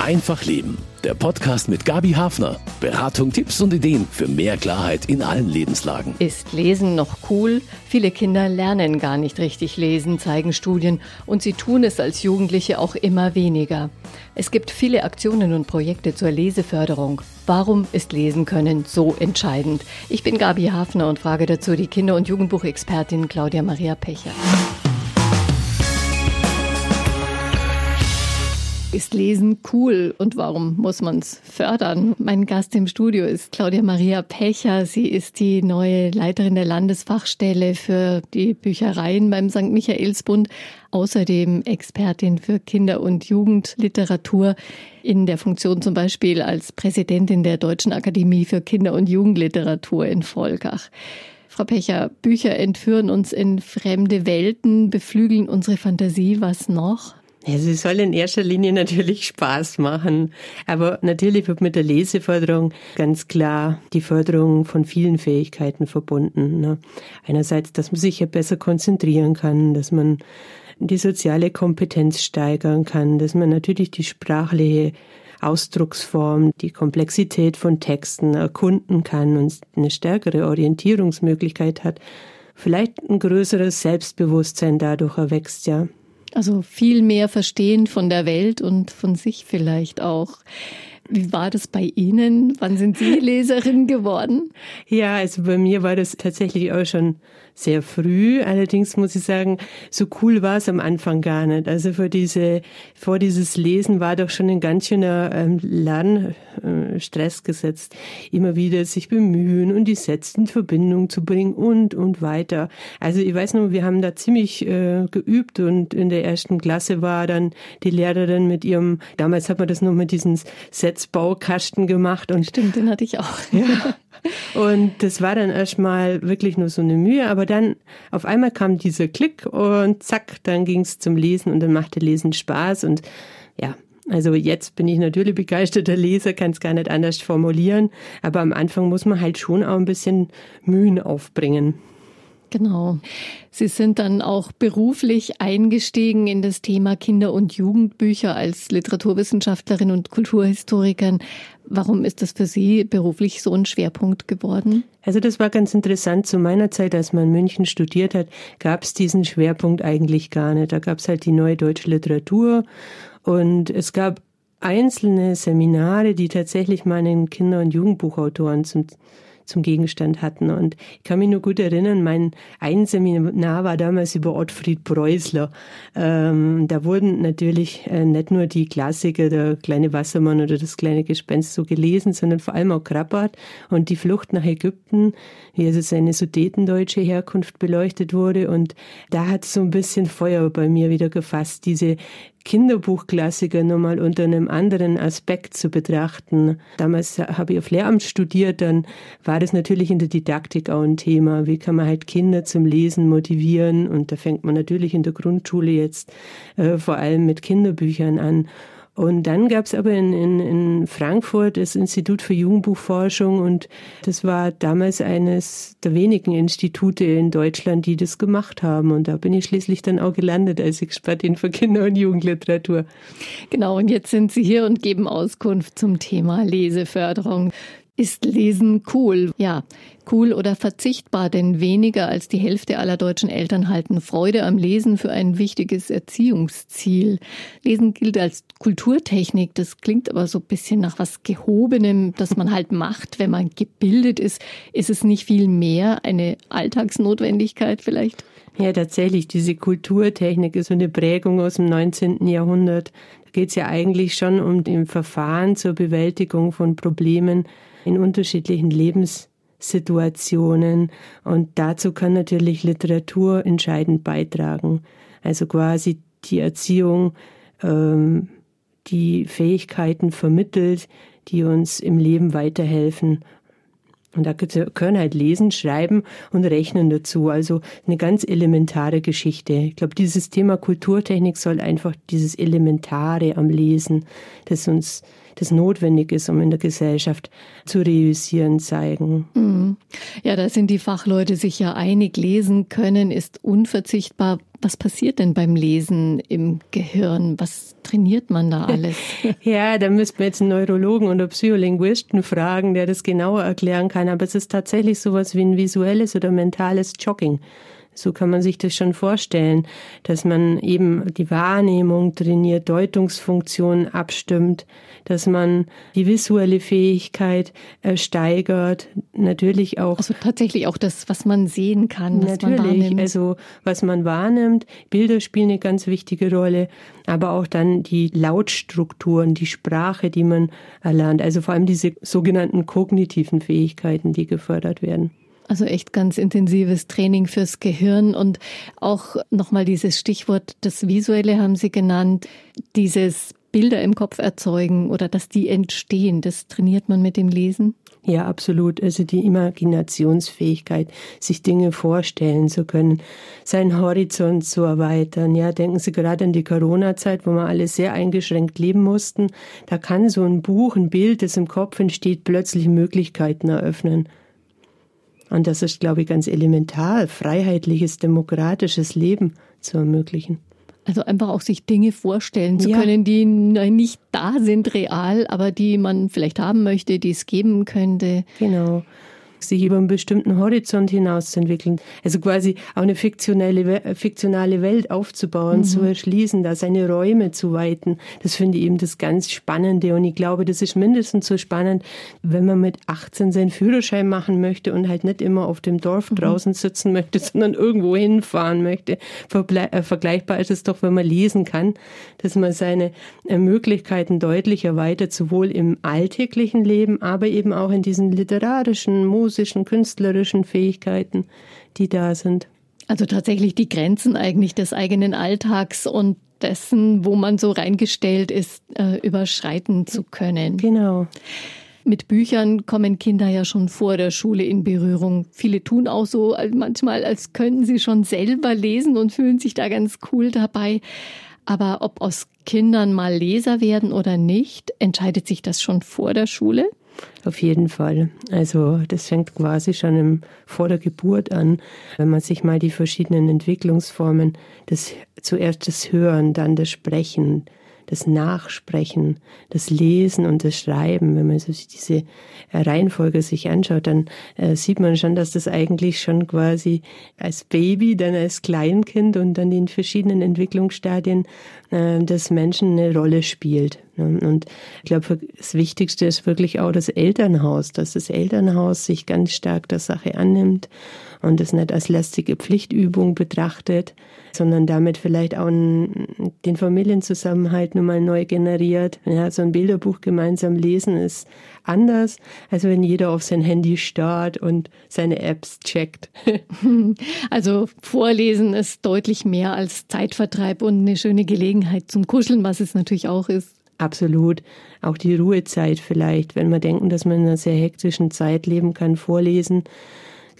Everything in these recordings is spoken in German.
Einfach Leben. Der Podcast mit Gabi Hafner. Beratung, Tipps und Ideen für mehr Klarheit in allen Lebenslagen. Ist Lesen noch cool? Viele Kinder lernen gar nicht richtig lesen, zeigen Studien, und sie tun es als Jugendliche auch immer weniger. Es gibt viele Aktionen und Projekte zur Leseförderung. Warum ist Lesen können so entscheidend? Ich bin Gabi Hafner und frage dazu die Kinder- und Jugendbuchexpertin Claudia Maria Pecher. Ist Lesen cool und warum muss man es fördern? Mein Gast im Studio ist Claudia Maria Pecher. Sie ist die neue Leiterin der Landesfachstelle für die Büchereien beim St. Michaelsbund, außerdem Expertin für Kinder- und Jugendliteratur in der Funktion zum Beispiel als Präsidentin der Deutschen Akademie für Kinder- und Jugendliteratur in Volkach. Frau Pecher, Bücher entführen uns in fremde Welten, beflügeln unsere Fantasie. Was noch? Ja, sie soll in erster Linie natürlich Spaß machen. Aber natürlich wird mit der Leseförderung ganz klar die Förderung von vielen Fähigkeiten verbunden. Ne? Einerseits, dass man sich ja besser konzentrieren kann, dass man die soziale Kompetenz steigern kann, dass man natürlich die sprachliche Ausdrucksform, die Komplexität von Texten erkunden kann und eine stärkere Orientierungsmöglichkeit hat. Vielleicht ein größeres Selbstbewusstsein dadurch erwächst, ja. Also viel mehr verstehen von der Welt und von sich vielleicht auch. Wie war das bei Ihnen? Wann sind Sie Leserin geworden? Ja, also bei mir war das tatsächlich auch schon sehr früh. Allerdings muss ich sagen, so cool war es am Anfang gar nicht. Also vor diese, vor dieses Lesen war doch schon ein ganz schöner ähm, Lernstress gesetzt. Immer wieder sich bemühen und die Sätze in Verbindung zu bringen und, und weiter. Also ich weiß nur, wir haben da ziemlich äh, geübt und in der ersten Klasse war dann die Lehrerin mit ihrem, damals hat man das nur mit diesen Setzbaukasten gemacht und. Stimmt, den hatte ich auch. Ja. Und das war dann erstmal wirklich nur so eine Mühe, aber dann auf einmal kam dieser Klick und zack, dann ging es zum Lesen und dann machte Lesen Spaß und ja, also jetzt bin ich natürlich begeisterter Leser, kann es gar nicht anders formulieren, aber am Anfang muss man halt schon auch ein bisschen Mühen aufbringen. Genau. Sie sind dann auch beruflich eingestiegen in das Thema Kinder- und Jugendbücher als Literaturwissenschaftlerin und Kulturhistorikerin. Warum ist das für Sie beruflich so ein Schwerpunkt geworden? Also das war ganz interessant. Zu meiner Zeit, als man in München studiert hat, gab es diesen Schwerpunkt eigentlich gar nicht. Da gab es halt die neue deutsche Literatur und es gab einzelne Seminare, die tatsächlich meinen Kinder- und Jugendbuchautoren zum zum Gegenstand hatten. Und ich kann mich nur gut erinnern, mein ein Seminar war damals über Ottfried Preußler. Ähm, da wurden natürlich äh, nicht nur die Klassiker, der kleine Wassermann oder das kleine Gespenst so gelesen, sondern vor allem auch Krabbert und die Flucht nach Ägypten, wie also seine sudetendeutsche Herkunft beleuchtet wurde. Und da hat so ein bisschen Feuer bei mir wieder gefasst, diese Kinderbuchklassiker nochmal unter einem anderen Aspekt zu betrachten. Damals habe ich auf Lehramt studiert, dann war das natürlich in der Didaktik auch ein Thema. Wie kann man halt Kinder zum Lesen motivieren? Und da fängt man natürlich in der Grundschule jetzt äh, vor allem mit Kinderbüchern an. Und dann gab es aber in, in, in Frankfurt das Institut für Jugendbuchforschung und das war damals eines der wenigen Institute in Deutschland, die das gemacht haben. Und da bin ich schließlich dann auch gelandet als Expertin für Kinder- und Jugendliteratur. Genau, und jetzt sind Sie hier und geben Auskunft zum Thema Leseförderung. Ist Lesen cool? Ja, cool oder verzichtbar, denn weniger als die Hälfte aller deutschen Eltern halten Freude am Lesen für ein wichtiges Erziehungsziel. Lesen gilt als Kulturtechnik, das klingt aber so ein bisschen nach was Gehobenem, das man halt macht, wenn man gebildet ist. Ist es nicht viel mehr eine Alltagsnotwendigkeit vielleicht? Ja, tatsächlich, diese Kulturtechnik ist so eine Prägung aus dem 19. Jahrhundert. Da geht es ja eigentlich schon um den Verfahren zur Bewältigung von Problemen in unterschiedlichen Lebenssituationen. Und dazu kann natürlich Literatur entscheidend beitragen. Also quasi die Erziehung, ähm, die Fähigkeiten vermittelt, die uns im Leben weiterhelfen. Und da können halt lesen, schreiben und rechnen dazu. Also eine ganz elementare Geschichte. Ich glaube, dieses Thema Kulturtechnik soll einfach dieses Elementare am Lesen, das uns das notwendig ist, um in der Gesellschaft zu reüssieren, zeigen. Mhm. Ja, da sind die Fachleute sich ja einig. Lesen können ist unverzichtbar. Was passiert denn beim Lesen im Gehirn? Was trainiert man da alles? ja, da müssten wir jetzt einen Neurologen oder Psycholinguisten fragen, der das genauer erklären kann. Aber es ist tatsächlich sowas wie ein visuelles oder mentales Jogging. So kann man sich das schon vorstellen, dass man eben die Wahrnehmung trainiert, Deutungsfunktionen abstimmt, dass man die visuelle Fähigkeit äh, steigert, natürlich auch. Also tatsächlich auch das, was man sehen kann, was natürlich, man wahrnimmt. also was man wahrnimmt. Bilder spielen eine ganz wichtige Rolle, aber auch dann die Lautstrukturen, die Sprache, die man erlernt. Also vor allem diese sogenannten kognitiven Fähigkeiten, die gefördert werden. Also echt ganz intensives Training fürs Gehirn und auch nochmal dieses Stichwort, das Visuelle haben Sie genannt, dieses Bilder im Kopf erzeugen oder dass die entstehen, das trainiert man mit dem Lesen? Ja, absolut. Also die Imaginationsfähigkeit, sich Dinge vorstellen zu können, seinen Horizont zu erweitern. Ja, denken Sie gerade an die Corona-Zeit, wo wir alle sehr eingeschränkt leben mussten. Da kann so ein Buch, ein Bild, das im Kopf entsteht, plötzlich Möglichkeiten eröffnen. Und das ist, glaube ich, ganz elementar, freiheitliches, demokratisches Leben zu ermöglichen. Also einfach auch sich Dinge vorstellen zu ja. können, die nicht da sind real, aber die man vielleicht haben möchte, die es geben könnte. Genau sich über einen bestimmten Horizont hinaus zu entwickeln. Also quasi auch eine fiktionelle, fiktionale Welt aufzubauen, mhm. zu erschließen, da seine Räume zu weiten. Das finde ich eben das ganz Spannende. Und ich glaube, das ist mindestens so spannend, wenn man mit 18 seinen Führerschein machen möchte und halt nicht immer auf dem Dorf mhm. draußen sitzen möchte, sondern irgendwo hinfahren möchte. Äh, vergleichbar ist es doch, wenn man lesen kann, dass man seine äh, Möglichkeiten deutlich erweitert, sowohl im alltäglichen Leben, aber eben auch in diesen literarischen, musischen, musischen, künstlerischen Fähigkeiten, die da sind. Also tatsächlich die Grenzen eigentlich des eigenen Alltags und dessen, wo man so reingestellt ist, äh, überschreiten zu können. Genau. Mit Büchern kommen Kinder ja schon vor der Schule in Berührung. Viele tun auch so manchmal, als könnten sie schon selber lesen und fühlen sich da ganz cool dabei. Aber ob aus Kindern mal Leser werden oder nicht, entscheidet sich das schon vor der Schule? Auf jeden Fall. Also das fängt quasi schon im, vor der Geburt an, wenn man sich mal die verschiedenen Entwicklungsformen, das zuerst das Hören, dann das Sprechen, das Nachsprechen, das Lesen und das Schreiben, wenn man sich diese Reihenfolge sich anschaut, dann äh, sieht man schon, dass das eigentlich schon quasi als Baby, dann als Kleinkind und dann in verschiedenen Entwicklungsstadien äh, des Menschen eine Rolle spielt. Und ich glaube, das Wichtigste ist wirklich auch das Elternhaus, dass das Elternhaus sich ganz stark der Sache annimmt und es nicht als lästige Pflichtübung betrachtet, sondern damit vielleicht auch den Familienzusammenhalt nochmal neu generiert. Ja, so ein Bilderbuch gemeinsam lesen ist anders, als wenn jeder auf sein Handy starrt und seine Apps checkt. Also Vorlesen ist deutlich mehr als Zeitvertreib und eine schöne Gelegenheit zum Kuscheln, was es natürlich auch ist. Absolut. Auch die Ruhezeit vielleicht, wenn wir denken, dass man in einer sehr hektischen Zeit leben kann, vorlesen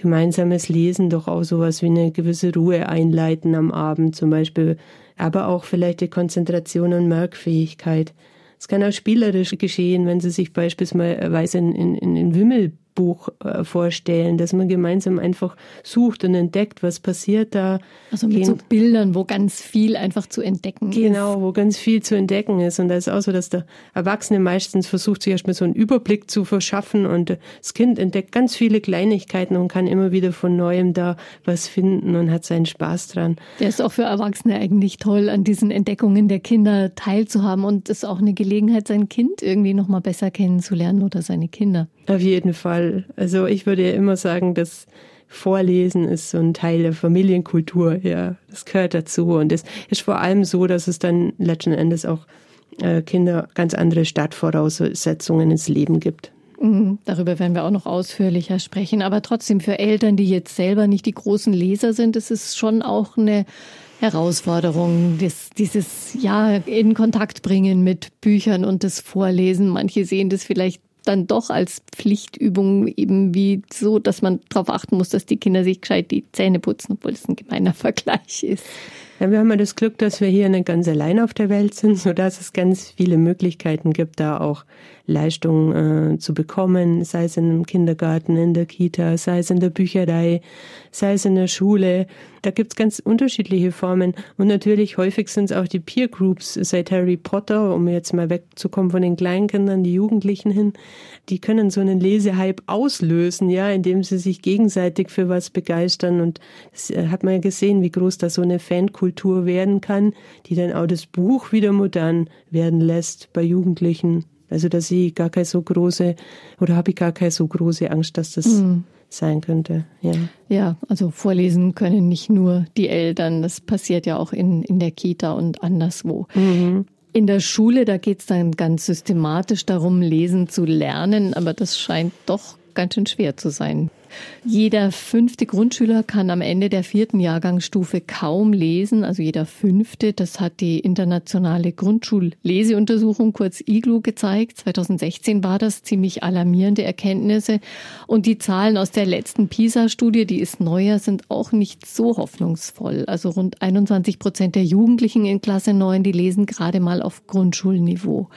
gemeinsames Lesen doch auch sowas wie eine gewisse Ruhe einleiten am Abend zum Beispiel, aber auch vielleicht die Konzentration und Merkfähigkeit. Es kann auch spielerisch geschehen, wenn Sie sich beispielsweise in, in, in Wimmel Buch äh, vorstellen, dass man gemeinsam einfach sucht und entdeckt, was passiert da. Also mit Gen so Bildern, wo ganz viel einfach zu entdecken genau, ist. Genau, wo ganz viel zu entdecken ist. Und da ist auch so, dass der Erwachsene meistens versucht, sich erstmal so einen Überblick zu verschaffen und das Kind entdeckt ganz viele Kleinigkeiten und kann immer wieder von Neuem da was finden und hat seinen Spaß dran. Der ist auch für Erwachsene eigentlich toll, an diesen Entdeckungen der Kinder teilzuhaben und ist auch eine Gelegenheit, sein Kind irgendwie nochmal besser kennenzulernen oder seine Kinder. Auf jeden Fall. Also ich würde ja immer sagen, dass Vorlesen ist so ein Teil der Familienkultur, ja. Das gehört dazu. Und es ist vor allem so, dass es dann letzten Endes auch äh, Kinder ganz andere Startvoraussetzungen ins Leben gibt. Mhm, darüber werden wir auch noch ausführlicher sprechen. Aber trotzdem für Eltern, die jetzt selber nicht die großen Leser sind, ist es schon auch eine Herausforderung, das, dieses ja in Kontakt bringen mit Büchern und das Vorlesen. Manche sehen das vielleicht dann doch als Pflichtübung eben wie so, dass man darauf achten muss, dass die Kinder sich gescheit die Zähne putzen, obwohl es ein gemeiner Vergleich ist. Ja, wir haben ja das Glück, dass wir hier nicht ganz allein auf der Welt sind, so dass es ganz viele Möglichkeiten gibt, da auch Leistungen äh, zu bekommen, sei es in einem Kindergarten, in der Kita, sei es in der Bücherei, sei es in der Schule. Da gibt's ganz unterschiedliche Formen. Und natürlich häufig sind es auch die Peer Groups seit Harry Potter, um jetzt mal wegzukommen von den Kleinkindern, die Jugendlichen hin. Die können so einen Lesehype auslösen, ja, indem sie sich gegenseitig für was begeistern. Und das äh, hat man ja gesehen, wie groß da so eine Fankultur werden kann, die dann auch das Buch wieder modern werden lässt bei Jugendlichen. Also da sehe ich gar keine so große oder habe ich gar keine so große Angst, dass das mhm. sein könnte. Ja. ja, also vorlesen können nicht nur die Eltern, das passiert ja auch in, in der Kita und anderswo. Mhm. In der Schule, da geht es dann ganz systematisch darum, lesen zu lernen, aber das scheint doch ganz schön schwer zu sein. Jeder fünfte Grundschüler kann am Ende der vierten Jahrgangsstufe kaum lesen, also jeder fünfte. Das hat die internationale Grundschulleseuntersuchung, kurz IGLU, gezeigt. 2016 war das ziemlich alarmierende Erkenntnisse. Und die Zahlen aus der letzten PISA-Studie, die ist neuer, sind auch nicht so hoffnungsvoll. Also rund 21 Prozent der Jugendlichen in Klasse 9, die lesen gerade mal auf Grundschulniveau.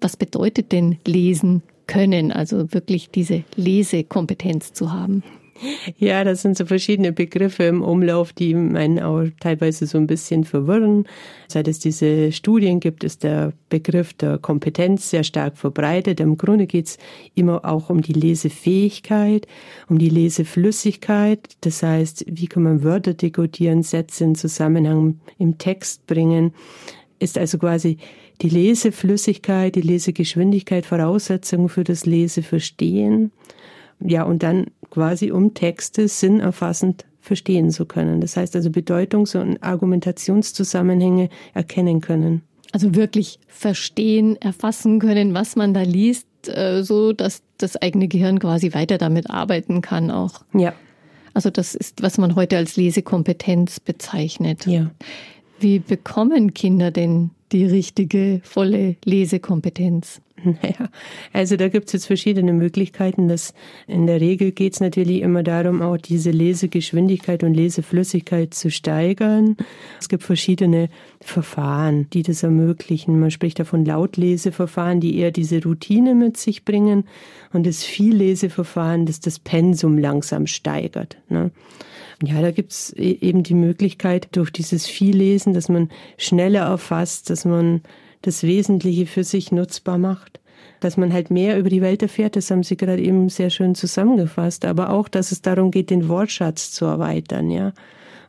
Was bedeutet denn Lesen können, also wirklich diese Lesekompetenz zu haben. Ja, das sind so verschiedene Begriffe im Umlauf, die meinen auch teilweise so ein bisschen verwirren. Seit es diese Studien gibt, ist der Begriff der Kompetenz sehr stark verbreitet. Im Grunde geht es immer auch um die Lesefähigkeit, um die Leseflüssigkeit. Das heißt, wie kann man Wörter dekodieren, Sätze in Zusammenhang im Text bringen. Ist also quasi die Leseflüssigkeit, die Lesegeschwindigkeit Voraussetzungen für das Leseverstehen. Ja, und dann quasi um Texte sinnerfassend verstehen zu können. Das heißt also Bedeutungs- und Argumentationszusammenhänge erkennen können. Also wirklich verstehen, erfassen können, was man da liest, äh, so dass das eigene Gehirn quasi weiter damit arbeiten kann auch. Ja. Also das ist, was man heute als Lesekompetenz bezeichnet. Ja. Wie bekommen Kinder denn die richtige, volle Lesekompetenz? Naja, also da gibt es jetzt verschiedene Möglichkeiten. Das, in der Regel geht es natürlich immer darum, auch diese Lesegeschwindigkeit und Leseflüssigkeit zu steigern. Es gibt verschiedene Verfahren, die das ermöglichen. Man spricht davon Lautleseverfahren, die eher diese Routine mit sich bringen und das Vielleseverfahren, das das Pensum langsam steigert. Ne? Ja, da gibt's e-, eben die Möglichkeit durch dieses Viellesen, dass man schneller erfasst, dass man das Wesentliche für sich nutzbar macht. Dass man halt mehr über die Welt erfährt, das haben Sie gerade eben sehr schön zusammengefasst. Aber auch, dass es darum geht, den Wortschatz zu erweitern, ja.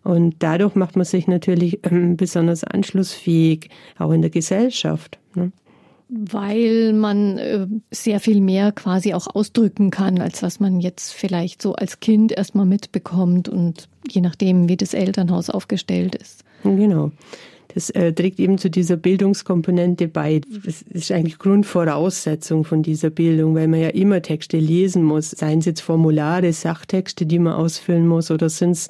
Und dadurch macht man sich natürlich ähm, besonders anschlussfähig, auch in der Gesellschaft. Ne? Weil man äh, sehr viel mehr quasi auch ausdrücken kann, als was man jetzt vielleicht so als Kind erstmal mitbekommt und je nachdem, wie das Elternhaus aufgestellt ist. Genau. Das äh, trägt eben zu dieser Bildungskomponente bei. Das ist eigentlich Grundvoraussetzung von dieser Bildung, weil man ja immer Texte lesen muss. Seien es jetzt Formulare, Sachtexte, die man ausfüllen muss, oder sind es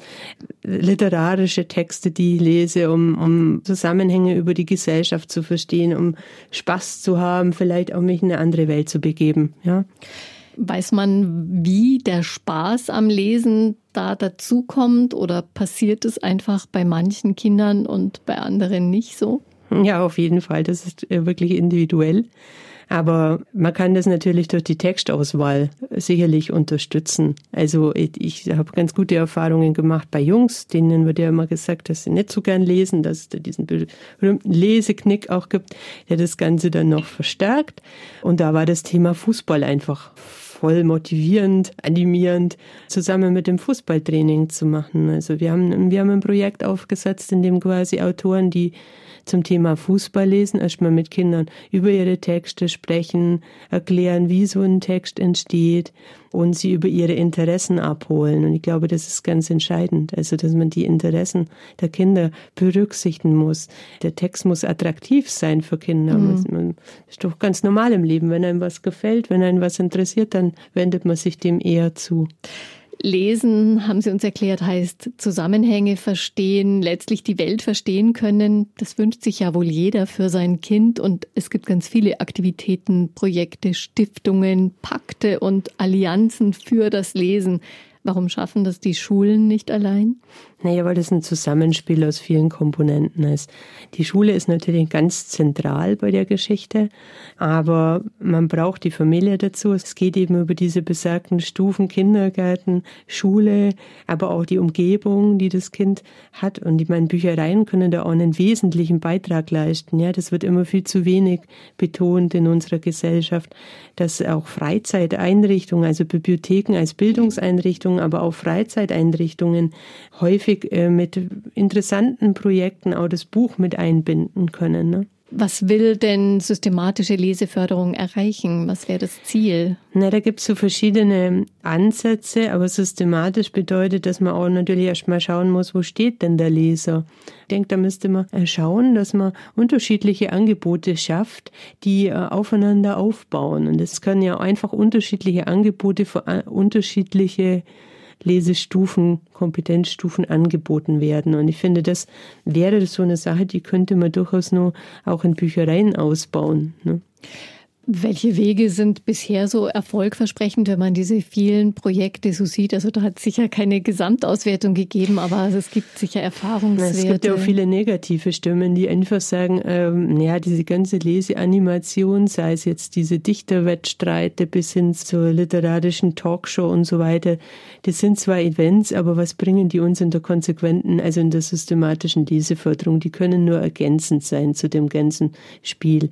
literarische Texte, die ich lese, um, um Zusammenhänge über die Gesellschaft zu verstehen, um Spaß zu haben, vielleicht auch mich in eine andere Welt zu begeben. Ja. Weiß man, wie der Spaß am Lesen da dazukommt oder passiert es einfach bei manchen Kindern und bei anderen nicht so? Ja, auf jeden Fall. Das ist äh, wirklich individuell. Aber man kann das natürlich durch die Textauswahl sicherlich unterstützen. Also ich, habe ganz gute Erfahrungen gemacht bei Jungs, denen wird ja immer gesagt, dass sie nicht so gern lesen, dass es da diesen berühmten Leseknick auch gibt, der das Ganze dann noch verstärkt. Und da war das Thema Fußball einfach voll motivierend, animierend, zusammen mit dem Fußballtraining zu machen. Also wir haben, wir haben ein Projekt aufgesetzt, in dem quasi Autoren, die zum Thema Fußball lesen, erstmal mit Kindern über ihre Texte sprechen, erklären, wie so ein Text entsteht und sie über ihre Interessen abholen. Und ich glaube, das ist ganz entscheidend. Also, dass man die Interessen der Kinder berücksichtigen muss. Der Text muss attraktiv sein für Kinder. Mhm. Das ist doch ganz normal im Leben. Wenn einem was gefällt, wenn einem was interessiert, dann wendet man sich dem eher zu. Lesen, haben Sie uns erklärt, heißt Zusammenhänge verstehen, letztlich die Welt verstehen können. Das wünscht sich ja wohl jeder für sein Kind. Und es gibt ganz viele Aktivitäten, Projekte, Stiftungen, Pakte und Allianzen für das Lesen. Warum schaffen das die Schulen nicht allein? Naja, weil das ein Zusammenspiel aus vielen Komponenten ist. Die Schule ist natürlich ganz zentral bei der Geschichte, aber man braucht die Familie dazu. Es geht eben über diese besagten Stufen, Kindergarten, Schule, aber auch die Umgebung, die das Kind hat. Und ich meine, Büchereien können da auch einen wesentlichen Beitrag leisten. Ja, das wird immer viel zu wenig betont in unserer Gesellschaft, dass auch Freizeiteinrichtungen, also Bibliotheken als Bildungseinrichtungen, aber auch Freizeiteinrichtungen häufig häufig äh, mit interessanten Projekten auch das Buch mit einbinden können. Ne? Was will denn systematische Leseförderung erreichen? Was wäre das Ziel? Na, da gibt es so verschiedene Ansätze, aber systematisch bedeutet, dass man auch natürlich erstmal schauen muss, wo steht denn der Leser? Ich denke, da müsste man äh, schauen, dass man unterschiedliche Angebote schafft, die äh, aufeinander aufbauen. Und es können ja einfach unterschiedliche Angebote für unterschiedliche Lesestufen, Kompetenzstufen angeboten werden. Und ich finde, das wäre so eine Sache, die könnte man durchaus nur auch in Büchereien ausbauen. Ne? Welche Wege sind bisher so erfolgversprechend, wenn man diese vielen Projekte so sieht? Also da hat es sicher keine Gesamtauswertung gegeben, aber es gibt sicher Erfahrungswerte. Es gibt ja auch viele negative Stimmen, die einfach sagen, ähm, ja, diese ganze Leseanimation, sei es jetzt diese Dichterwettstreite bis hin zur literarischen Talkshow und so weiter, das sind zwar Events, aber was bringen die uns in der konsequenten, also in der systematischen Leseförderung? Die können nur ergänzend sein zu dem ganzen Spiel.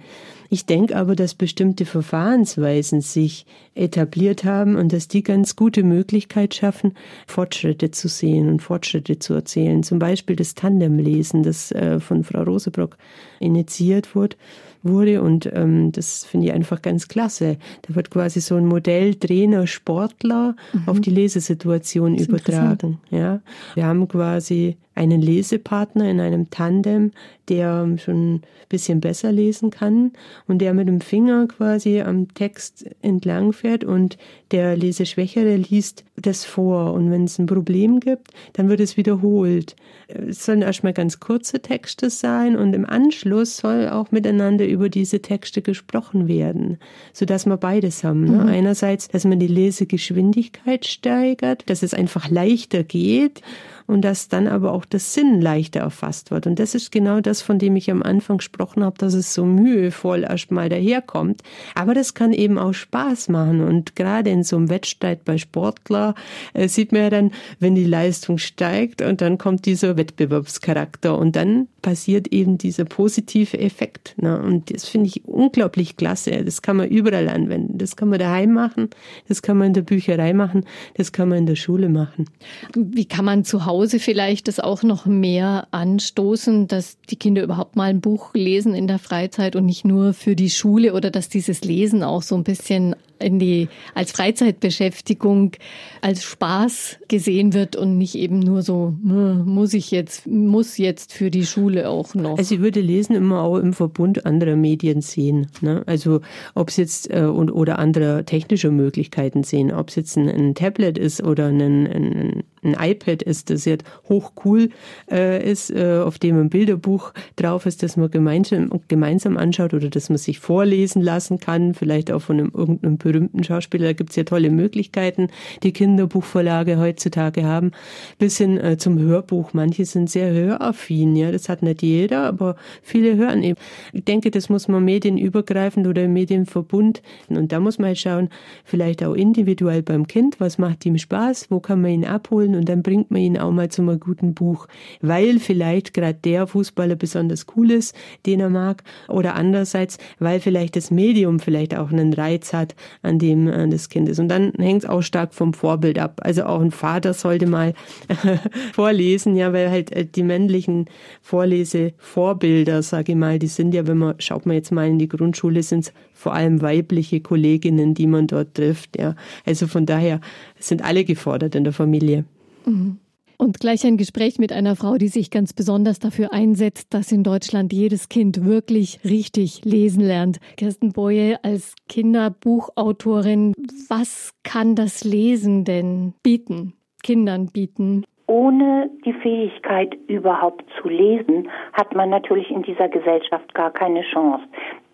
Ich denke aber, dass bestimmte Verfahrensweisen sich etabliert haben und dass die ganz gute Möglichkeit schaffen, Fortschritte zu sehen und Fortschritte zu erzählen. Zum Beispiel das Tandemlesen, das äh, von Frau Rosebrock initiiert wurde wurde. Und ähm, das finde ich einfach ganz klasse. Da wird quasi so ein Modell Trainer, Sportler mhm. auf die Lesesituation übertragen. Ja, wir haben quasi einen Lesepartner in einem Tandem, der schon ein bisschen besser lesen kann und der mit dem Finger quasi am Text entlang fährt und der Leseschwächere liest das vor. Und wenn es ein Problem gibt, dann wird es wiederholt. Es sollen erstmal ganz kurze Texte sein und im Anschluss soll auch miteinander über diese Texte gesprochen werden, sodass wir beides haben. Ne? Mhm. Einerseits, dass man die Lesegeschwindigkeit steigert, dass es einfach leichter geht und dass dann aber auch das Sinn leichter erfasst wird. Und das ist genau das, von dem ich am Anfang gesprochen habe, dass es so mühevoll erstmal daherkommt. Aber das kann eben auch Spaß machen. Und gerade in so einem Wettstreit bei Sportler äh, sieht man ja dann, wenn die Leistung steigt und dann kommt dieser Wettbewerbscharakter und dann passiert eben dieser positive Effekt. Ne? Und das finde ich unglaublich klasse. Das kann man überall anwenden. Das kann man daheim machen, das kann man in der Bücherei machen, das kann man in der Schule machen. Wie kann man zu Hause vielleicht das auch noch mehr anstoßen, dass die Kinder überhaupt mal ein Buch lesen in der Freizeit und nicht nur für die Schule oder dass dieses Lesen auch so ein bisschen in die, als Freizeitbeschäftigung, als Spaß gesehen wird und nicht eben nur so, hm, muss ich jetzt, muss jetzt für die Schule auch noch. Also ich würde Lesen immer auch im Verbund anderer Medien sehen. Ne? Also ob es jetzt äh, und, oder andere technische Möglichkeiten sehen, ob es jetzt ein, ein Tablet ist oder ein, ein, ein iPad ist, das jetzt hochcool äh, ist, äh, auf dem ein Bilderbuch drauf ist, das man gemeinsam, gemeinsam anschaut oder das man sich vorlesen lassen kann, vielleicht auch von einem, irgendeinem berühmten Schauspieler. Da gibt's ja tolle Möglichkeiten, die Kinderbuchverlage heutzutage haben, bis hin äh, zum Hörbuch. Manche sind sehr höraffin, ja, das hat nicht jeder, aber viele hören eben. Ich denke, das muss man medienübergreifend oder Medienverbund und da muss man halt schauen, vielleicht auch individuell beim Kind, was macht ihm Spaß, wo kann man ihn abholen und dann bringt man ihn auch mal zu einem guten Buch, weil vielleicht gerade der Fußballer besonders cool ist, den er mag, oder andererseits, weil vielleicht das Medium vielleicht auch einen Reiz hat, an dem äh, des Kindes. Und dann hängt es auch stark vom Vorbild ab. Also auch ein Vater sollte mal vorlesen, ja, weil halt äh, die männlichen Vorlesevorbilder, sage ich mal, die sind ja, wenn man, schaut man jetzt mal in die Grundschule, sind es vor allem weibliche Kolleginnen, die man dort trifft, ja. Also von daher sind alle gefordert in der Familie. Mhm. Und gleich ein Gespräch mit einer Frau, die sich ganz besonders dafür einsetzt, dass in Deutschland jedes Kind wirklich richtig lesen lernt. Kirsten Boye als Kinderbuchautorin, was kann das Lesen denn bieten, Kindern bieten? Ohne die Fähigkeit überhaupt zu lesen, hat man natürlich in dieser Gesellschaft gar keine Chance.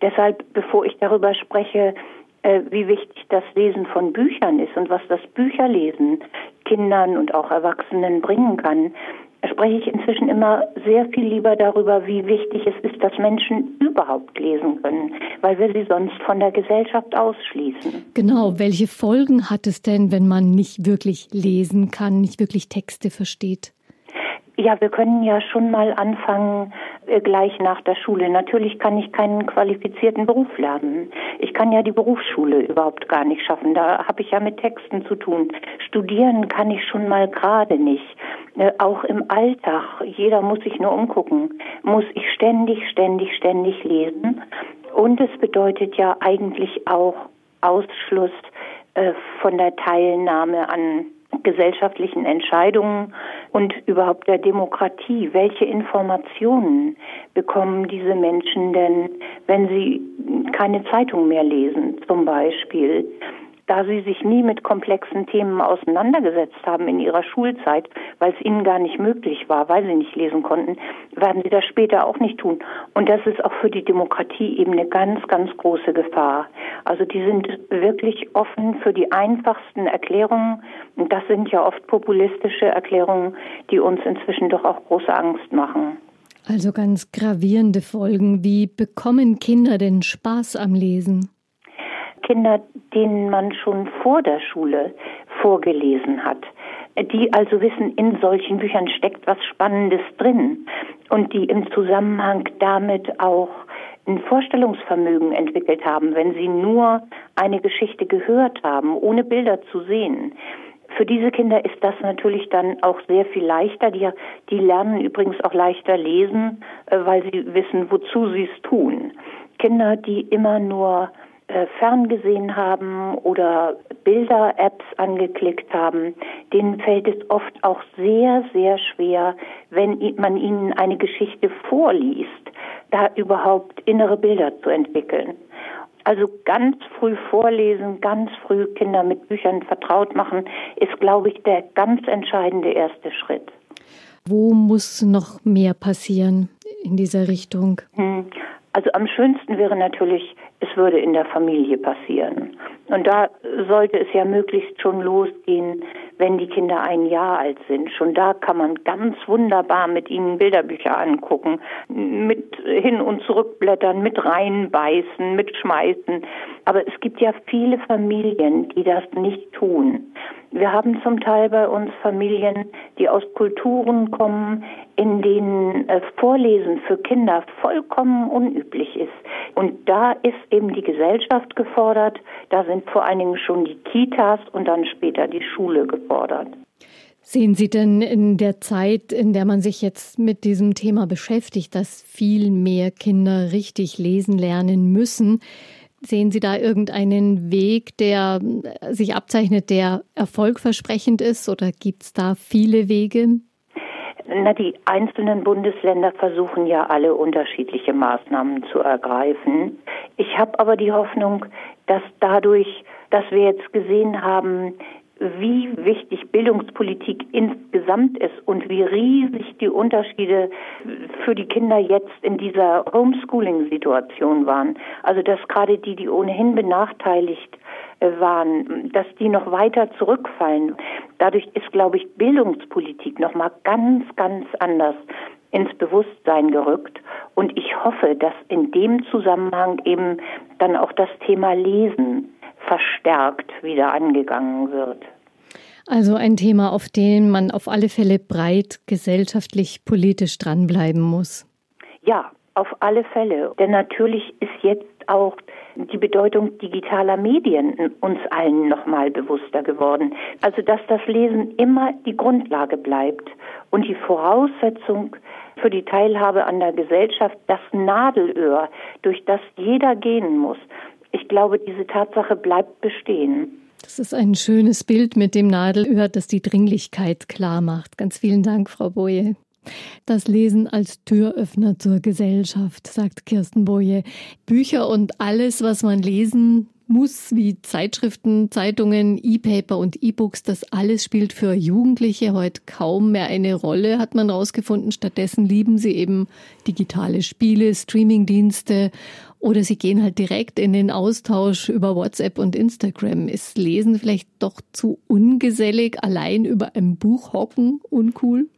Deshalb, bevor ich darüber spreche, äh, wie wichtig das Lesen von Büchern ist und was das Bücherlesen Kindern und auch Erwachsenen bringen kann, spreche ich inzwischen immer sehr viel lieber darüber, wie wichtig es ist, dass Menschen überhaupt lesen können, weil wir sie sonst von der Gesellschaft ausschließen. Genau, welche Folgen hat es denn, wenn man nicht wirklich lesen kann, nicht wirklich Texte versteht? Ja, wir können ja schon mal anfangen äh, gleich nach der Schule. Natürlich kann ich keinen qualifizierten Beruf lernen. Ich kann ja die Berufsschule überhaupt gar nicht schaffen. Da habe ich ja mit Texten zu tun. Studieren kann ich schon mal gerade nicht. Äh, auch im Alltag, jeder muss sich nur umgucken, muss ich ständig, ständig, ständig lesen. Und es bedeutet ja eigentlich auch Ausschluss äh, von der Teilnahme an gesellschaftlichen Entscheidungen und überhaupt der Demokratie. Welche Informationen bekommen diese Menschen denn, wenn sie keine Zeitung mehr lesen, zum Beispiel? Da sie sich nie mit komplexen Themen auseinandergesetzt haben in ihrer Schulzeit, weil es ihnen gar nicht möglich war, weil sie nicht lesen konnten, werden sie das später auch nicht tun. Und das ist auch für die Demokratie eben eine ganz, ganz große Gefahr. Also die sind wirklich offen für die einfachsten Erklärungen. Und das sind ja oft populistische Erklärungen, die uns inzwischen doch auch große Angst machen. Also ganz gravierende Folgen. Wie bekommen Kinder denn Spaß am Lesen? Kinder, denen man schon vor der Schule vorgelesen hat, die also wissen, in solchen Büchern steckt was Spannendes drin und die im Zusammenhang damit auch ein Vorstellungsvermögen entwickelt haben, wenn sie nur eine Geschichte gehört haben, ohne Bilder zu sehen. Für diese Kinder ist das natürlich dann auch sehr viel leichter. Die, die lernen übrigens auch leichter lesen, äh, weil sie wissen, wozu sie es tun. Kinder, die immer nur äh, ferngesehen haben oder Bilder-Apps angeklickt haben, denen fällt es oft auch sehr, sehr schwer, wenn man ihnen eine Geschichte vorliest, da überhaupt innere Bilder zu entwickeln. Also ganz früh vorlesen, ganz früh Kinder mit Büchern vertraut machen, ist, glaube ich, der ganz entscheidende erste Schritt. Wo muss noch mehr passieren in dieser Richtung? Hm. Also am schönsten wäre natürlich, es würde in der Familie passieren. Und da sollte es ja möglichst schon losgehen, wenn die Kinder ein Jahr alt sind. Schon da kann man ganz wunderbar mit ihnen Bilderbücher angucken, mit hin und zurückblättern, mit reinbeißen, mit schmeißen. Aber es gibt ja viele Familien, die das nicht tun. Wir haben zum Teil bei uns Familien, die aus Kulturen kommen, in denen äh, Vorlesen für Kinder vollkommen unüblich ist. Und da ist eben die Gesellschaft gefordert, da sind vor allen Dingen schon die Kitas und dann später die Schule gefordert. Sehen Sie denn in der Zeit, in der man sich jetzt mit diesem Thema beschäftigt, dass viel mehr Kinder richtig lesen lernen müssen, Sehen Sie da irgendeinen Weg, der sich abzeichnet, der erfolgversprechend ist oder gibt es da viele Wege? Na, die einzelnen Bundesländer versuchen ja alle unterschiedliche Maßnahmen zu ergreifen. Ich habe aber die Hoffnung, dass dadurch, dass wir jetzt gesehen haben, wie wichtig Bildungspolitik insgesamt ist und wie riesig die Unterschiede für die Kinder jetzt in dieser Homeschooling-Situation waren. Also dass gerade die, die ohnehin benachteiligt äh, waren, dass die noch weiter zurückfallen. Dadurch ist, glaube ich, Bildungspolitik noch mal ganz, ganz anders ins Bewusstsein gerückt. Und ich hoffe, dass in dem Zusammenhang eben dann auch das Thema Lesen verstärkt wieder angegangen wird. Also ein Thema, auf dem man auf alle Fälle breit gesellschaftlich, politisch dranbleiben muss. Ja, auf alle Fälle. Denn natürlich ist jetzt auch die Bedeutung digitaler Medien uns allen nochmal bewusster geworden. Also dass das Lesen immer die Grundlage bleibt und die Voraussetzung für die Teilhabe an der Gesellschaft, das Nadelöhr, durch das jeder gehen muss. Ich glaube, diese Tatsache bleibt bestehen. Das ist ein schönes Bild mit dem Nadelöhr, das die Dringlichkeit klar macht. Ganz vielen Dank, Frau Boje. Das Lesen als Türöffner zur Gesellschaft, sagt Kirsten Boje. Bücher und alles, was man lesen muss, wie Zeitschriften, Zeitungen, E-Paper und E-Books, das alles spielt für Jugendliche heute kaum mehr eine Rolle, hat man herausgefunden. Stattdessen lieben sie eben digitale Spiele, Streamingdienste oder sie gehen halt direkt in den Austausch über WhatsApp und Instagram. Ist Lesen vielleicht doch zu ungesellig, allein über ein Buch hocken uncool?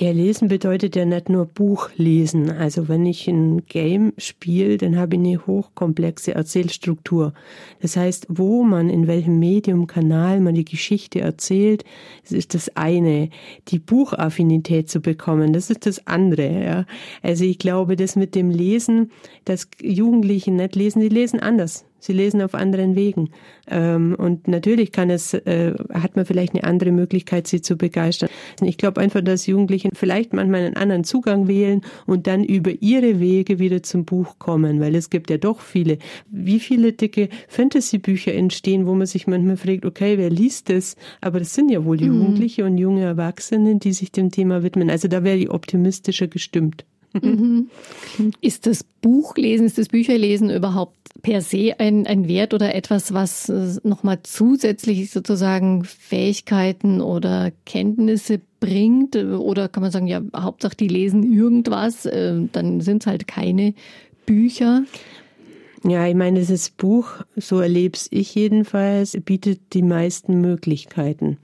Ja, lesen bedeutet ja nicht nur Buch lesen. Also wenn ich ein Game spiele, dann habe ich eine hochkomplexe Erzählstruktur. Das heißt, wo man, in welchem Medium, Kanal man die Geschichte erzählt, das ist das eine. Die Buchaffinität zu bekommen, das ist das andere. Ja. Also ich glaube, das mit dem Lesen, dass Jugendliche nicht lesen, die lesen anders. Sie lesen auf anderen Wegen. Ähm, und natürlich kann es, äh, hat man vielleicht eine andere Möglichkeit, sie zu begeistern. Ich glaube einfach, dass Jugendliche vielleicht manchmal einen anderen Zugang wählen und dann über ihre Wege wieder zum Buch kommen, weil es gibt ja doch viele. Wie viele dicke Fantasy-Bücher entstehen, wo man sich manchmal fragt, okay, wer liest das? Aber das sind ja wohl mhm. Jugendliche und junge Erwachsene, die sich dem Thema widmen. Also da wäre ich optimistischer gestimmt. Mhm. Ist das Buchlesen, ist das Bücherlesen überhaupt per se ein, ein Wert oder etwas, was äh, nochmal zusätzlich sozusagen Fähigkeiten oder Kenntnisse bringt? Oder kann man sagen, ja, Hauptsache die lesen irgendwas, äh, dann sind es halt keine Bücher? Ja, ich meine, dieses Buch, so erlebe ich jedenfalls, bietet die meisten Möglichkeiten.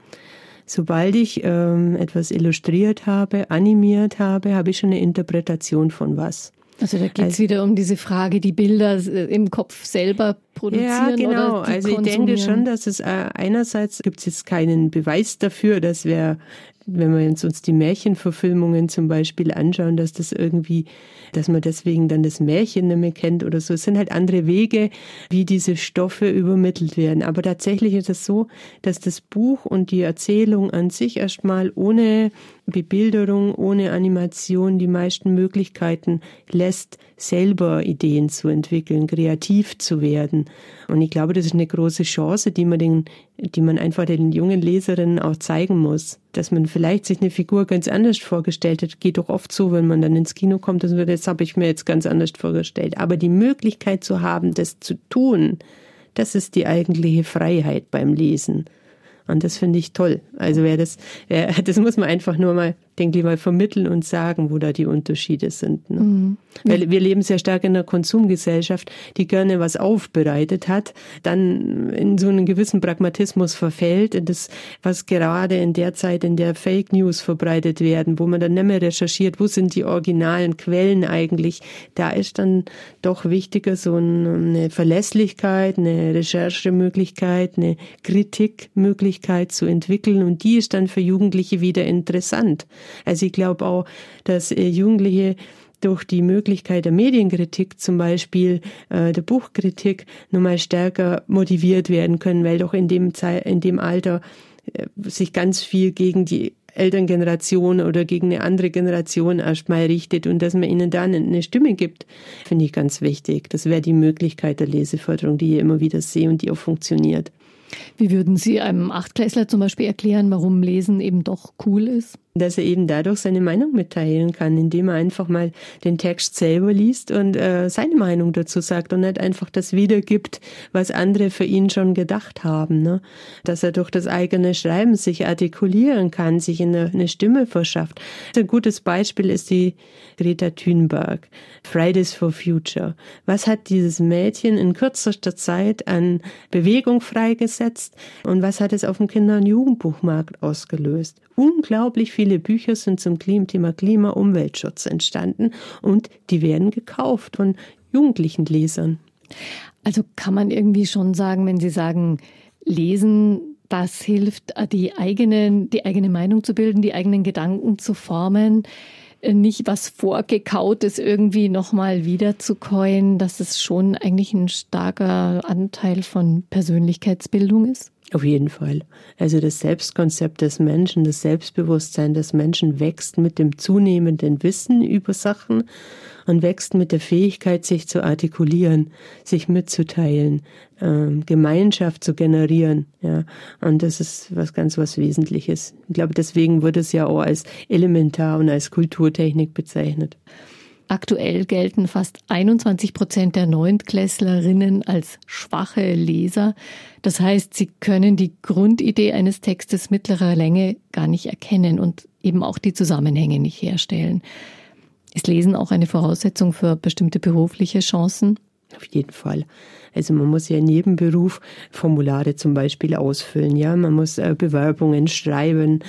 Sobald ich ähm, etwas illustriert habe, animiert habe, habe ich schon eine Interpretation von was. Also da geht es also, wieder um diese Frage, die Bilder äh, im Kopf selber produzieren. Ja, genau. also ich denke schon, dass es äh, einerseits gibt es jetzt keinen Beweis dafür, dass wir wenn wir uns die Märchenverfilmungen zum Beispiel anschauen, dass das irgendwie, dass man deswegen dann das Märchen nicht mehr kennt oder so. Es sind halt andere Wege, wie diese Stoffe übermittelt werden. Aber tatsächlich ist es so, dass das Buch und die Erzählung an sich erstmal ohne Bebilderung, ohne Animation die meisten Möglichkeiten lässt, selber Ideen zu entwickeln, kreativ zu werden. Und ich glaube, das ist eine große Chance, die man den, die man einfach den jungen Leserinnen auch zeigen muss. Dass man vielleicht sich eine Figur ganz anders vorgestellt hat, geht doch oft so, wenn man dann ins Kino kommt, dass man, das habe ich mir jetzt ganz anders vorgestellt. Aber die Möglichkeit zu haben, das zu tun, das ist die eigentliche Freiheit beim Lesen. Und das finde ich toll. Also wer das, wer, das muss man einfach nur mal denke ich mal, vermitteln und sagen, wo da die Unterschiede sind. Ne? Mhm. Weil wir leben sehr stark in einer Konsumgesellschaft, die gerne was aufbereitet hat, dann in so einen gewissen Pragmatismus verfällt, in das, was gerade in der Zeit, in der Fake News verbreitet werden, wo man dann nicht mehr recherchiert, wo sind die originalen Quellen eigentlich. Da ist dann doch wichtiger so eine Verlässlichkeit, eine Recherchemöglichkeit, eine Kritikmöglichkeit zu entwickeln und die ist dann für Jugendliche wieder interessant. Also ich glaube auch, dass äh, Jugendliche durch die Möglichkeit der Medienkritik zum Beispiel, äh, der Buchkritik, nochmal stärker motiviert werden können, weil doch in dem, Zeit, in dem Alter äh, sich ganz viel gegen die Elterngeneration oder gegen eine andere Generation erstmal richtet und dass man ihnen da eine Stimme gibt, finde ich ganz wichtig. Das wäre die Möglichkeit der Leseförderung, die ich immer wieder sehe und die auch funktioniert. Wie würden Sie einem Achtklässler zum Beispiel erklären, warum Lesen eben doch cool ist? Dass er eben dadurch seine Meinung mitteilen kann, indem er einfach mal den Text selber liest und äh, seine Meinung dazu sagt und nicht einfach das wiedergibt, was andere für ihn schon gedacht haben. Ne? Dass er durch das eigene Schreiben sich artikulieren kann, sich eine, eine Stimme verschafft. Ein gutes Beispiel ist die Greta Thunberg, Fridays for Future. Was hat dieses Mädchen in kürzester Zeit an Bewegung freigesetzt und was hat es auf dem Kinder- und Jugendbuchmarkt ausgelöst? Unglaublich viel viele Bücher sind zum Thema Klima, Umweltschutz entstanden und die werden gekauft von jugendlichen Lesern. Also kann man irgendwie schon sagen, wenn Sie sagen, lesen, das hilft, die eigene, die eigene Meinung zu bilden, die eigenen Gedanken zu formen, nicht was Vorgekautes irgendwie nochmal wiederzukäuen, dass es schon eigentlich ein starker Anteil von Persönlichkeitsbildung ist? Auf jeden Fall. Also das Selbstkonzept des Menschen, das Selbstbewusstsein des Menschen wächst mit dem zunehmenden Wissen über Sachen und wächst mit der Fähigkeit, sich zu artikulieren, sich mitzuteilen, ähm, Gemeinschaft zu generieren. Ja, und das ist was ganz was Wesentliches. Ich glaube, deswegen wird es ja auch als elementar und als Kulturtechnik bezeichnet. Aktuell gelten fast 21 Prozent der Neuntklässlerinnen als schwache Leser. Das heißt, sie können die Grundidee eines Textes mittlerer Länge gar nicht erkennen und eben auch die Zusammenhänge nicht herstellen. Ist Lesen auch eine Voraussetzung für bestimmte berufliche Chancen? Auf jeden Fall. Also man muss ja in jedem Beruf Formulare zum Beispiel ausfüllen, ja, man muss äh, Bewerbungen schreiben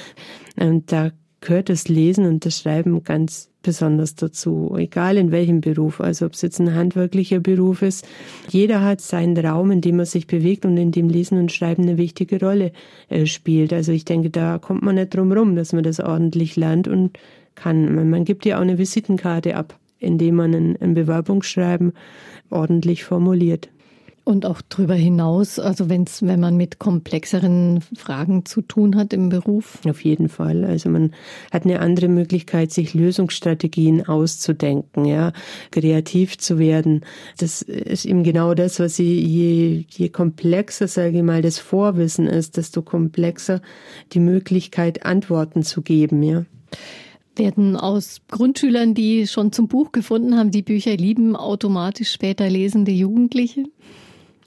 und da gehört das Lesen und das Schreiben ganz besonders dazu, egal in welchem Beruf, also ob es jetzt ein handwerklicher Beruf ist. Jeder hat seinen Raum, in dem er sich bewegt und in dem Lesen und Schreiben eine wichtige Rolle äh, spielt. Also ich denke, da kommt man nicht drum rum, dass man das ordentlich lernt und kann. Man, gibt ja auch eine Visitenkarte ab, indem man ein, ein Bewerbungsschreiben ordentlich formuliert. Und auch darüber hinaus, also wenn's, wenn man mit komplexeren Fragen zu tun hat im Beruf? Auf jeden Fall. Also man hat eine andere Möglichkeit, sich Lösungsstrategien auszudenken, ja, kreativ zu werden. Das ist eben genau das, was sie, je, je komplexer, sage ich mal, das Vorwissen ist, desto komplexer die Möglichkeit, Antworten zu geben, ja. Werden aus Grundschülern, die schon zum Buch gefunden haben, die Bücher lieben, automatisch später lesende Jugendliche?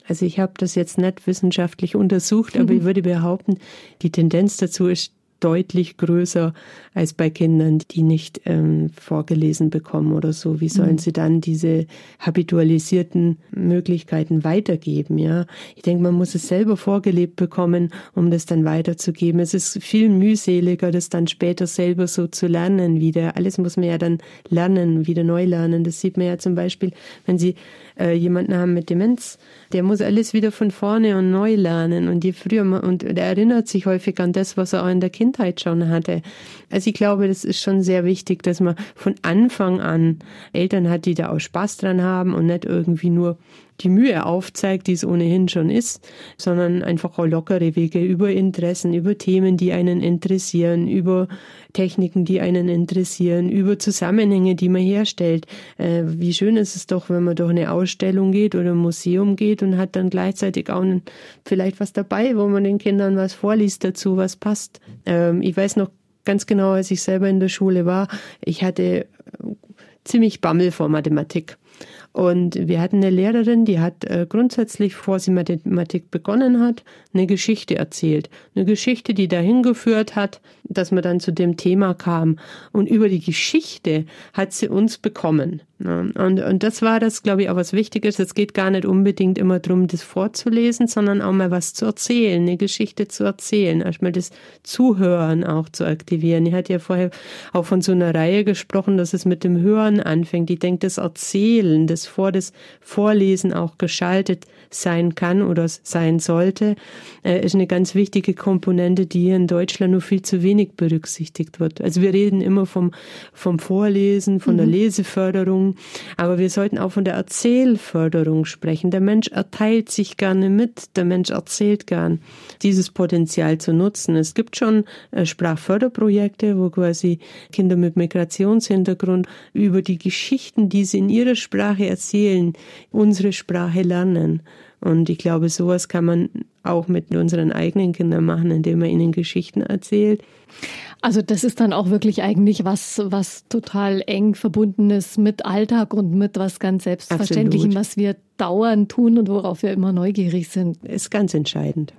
Also ich habe das jetzt nicht wissenschaftlich untersucht, aber mhm. ich würde behaupten, die Tendenz dazu ist deutlich größer als bei Kindern, die nicht ähm, vorgelesen bekommen oder so. Wie sollen mhm. sie dann diese habitualisierten Möglichkeiten weitergeben? Ja, ich denke, man muss es selber vorgelebt bekommen, um das dann weiterzugeben. Es ist viel mühseliger, das dann später selber so zu lernen wieder. Alles muss man ja dann lernen, wieder neu lernen. Das sieht man ja zum Beispiel, wenn Sie äh, jemanden haben mit Demenz, der muss alles wieder von vorne und neu lernen. Und je früher man, und er erinnert sich häufig an das, was er auch in der Kindheit schon hatte. Also ich glaube, das ist schon sehr wichtig, dass man von Anfang an Eltern hat, die da auch Spaß dran haben und nicht irgendwie nur die Mühe aufzeigt, die es ohnehin schon ist, sondern einfach auch lockere Wege über Interessen, über Themen, die einen interessieren, über Techniken, die einen interessieren, über Zusammenhänge, die man herstellt. Äh, wie schön ist es doch, wenn man durch eine Ausstellung geht oder ein Museum geht und hat dann gleichzeitig auch vielleicht was dabei, wo man den Kindern was vorliest dazu, was passt. Ähm, ich weiß noch ganz genau, als ich selber in der Schule war, ich hatte ziemlich Bammel vor Mathematik. Und wir hatten eine Lehrerin, die hat äh, grundsätzlich, bevor sie Mathematik begonnen hat, eine Geschichte erzählt. Eine Geschichte, die dahin geführt hat, dass man dann zu dem Thema kam. Und über die Geschichte hat sie uns bekommen. Und, und das war das, glaube ich, auch was Wichtiges. Es geht gar nicht unbedingt immer darum, das vorzulesen, sondern auch mal was zu erzählen, eine Geschichte zu erzählen, erstmal das Zuhören auch zu aktivieren. Ich hatte ja vorher auch von so einer Reihe gesprochen, dass es mit dem Hören anfängt. Ich denke, das Erzählen, das vor das Vorlesen auch geschaltet sein kann oder sein sollte, äh, ist eine ganz wichtige Komponente, die hier in Deutschland nur viel zu wenig berücksichtigt wird. Also wir reden immer vom, vom Vorlesen, von mhm. der Leseförderung, aber wir sollten auch von der Erzählförderung sprechen. Der Mensch erteilt sich gerne mit, der Mensch erzählt gern, dieses Potenzial zu nutzen. Es gibt schon äh, Sprachförderprojekte, wo quasi Kinder mit Migrationshintergrund über die Geschichten, die sie in ihrer Sprache erzählen, unsere Sprache lernen. Und ich glaube, sowas kann man auch mit unseren eigenen Kindern machen, indem man ihnen Geschichten erzählt. Also das ist dann auch wirklich eigentlich was, was total eng verbunden ist mit Alltag und mit was ganz Selbstverständlichem, Absolut. was wir dauernd tun und worauf wir immer neugierig sind. Ist ganz entscheidend.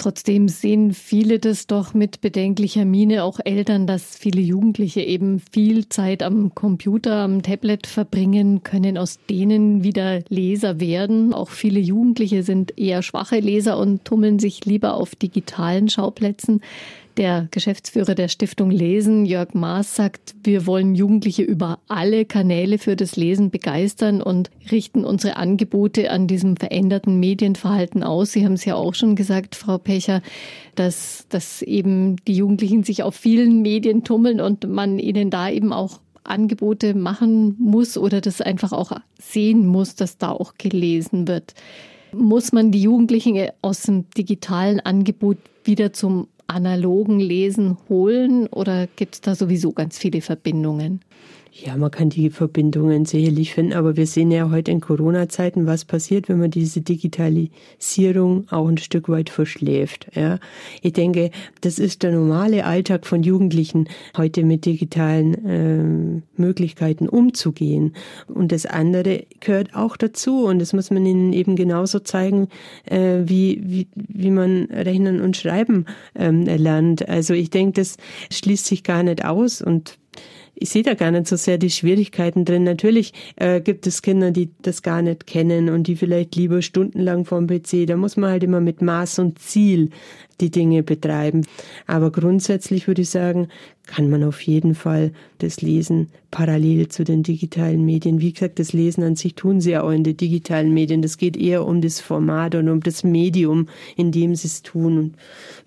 Trotzdem sehen viele das doch mit bedenklicher Miene, auch Eltern, dass viele Jugendliche eben viel Zeit am Computer, am Tablet verbringen, können aus denen wieder Leser werden. Auch viele Jugendliche sind eher schwache Leser und tummeln sich lieber auf digitalen Schauplätzen. Der Geschäftsführer der Stiftung Lesen, Jörg Maas, sagt, wir wollen Jugendliche über alle Kanäle für das Lesen begeistern und richten unsere Angebote an diesem veränderten Medienverhalten aus. Sie haben es ja auch schon gesagt, Frau Pecher, dass, dass eben die Jugendlichen sich auf vielen Medien tummeln und man ihnen da eben auch Angebote machen muss oder das einfach auch sehen muss, dass da auch gelesen wird. Muss man die Jugendlichen aus dem digitalen Angebot wieder zum analogen Lesen holen oder gibt es da sowieso ganz viele Verbindungen? Ja, man kann die Verbindungen sicherlich finden, aber wir sehen ja heute in Corona-Zeiten, was passiert, wenn man diese Digitalisierung auch ein Stück weit verschläft. Ja, ich denke, das ist der normale Alltag von Jugendlichen, heute mit digitalen äh, Möglichkeiten umzugehen. Und das andere gehört auch dazu und das muss man ihnen eben genauso zeigen, äh, wie, wie, wie man Rechnen und Schreiben ähm, lernt. Also ich denke, das schließt sich gar nicht aus und ich sehe da gar nicht so sehr die Schwierigkeiten drin. Natürlich äh, gibt es Kinder, die das gar nicht kennen und die vielleicht lieber stundenlang vorm PC. Da muss man halt immer mit Maß und Ziel die Dinge betreiben. Aber grundsätzlich würde ich sagen, kann man auf jeden Fall das Lesen parallel zu den digitalen Medien. Wie gesagt, das Lesen an sich tun sie auch in den digitalen Medien. Das geht eher um das Format und um das Medium, in dem sie es tun.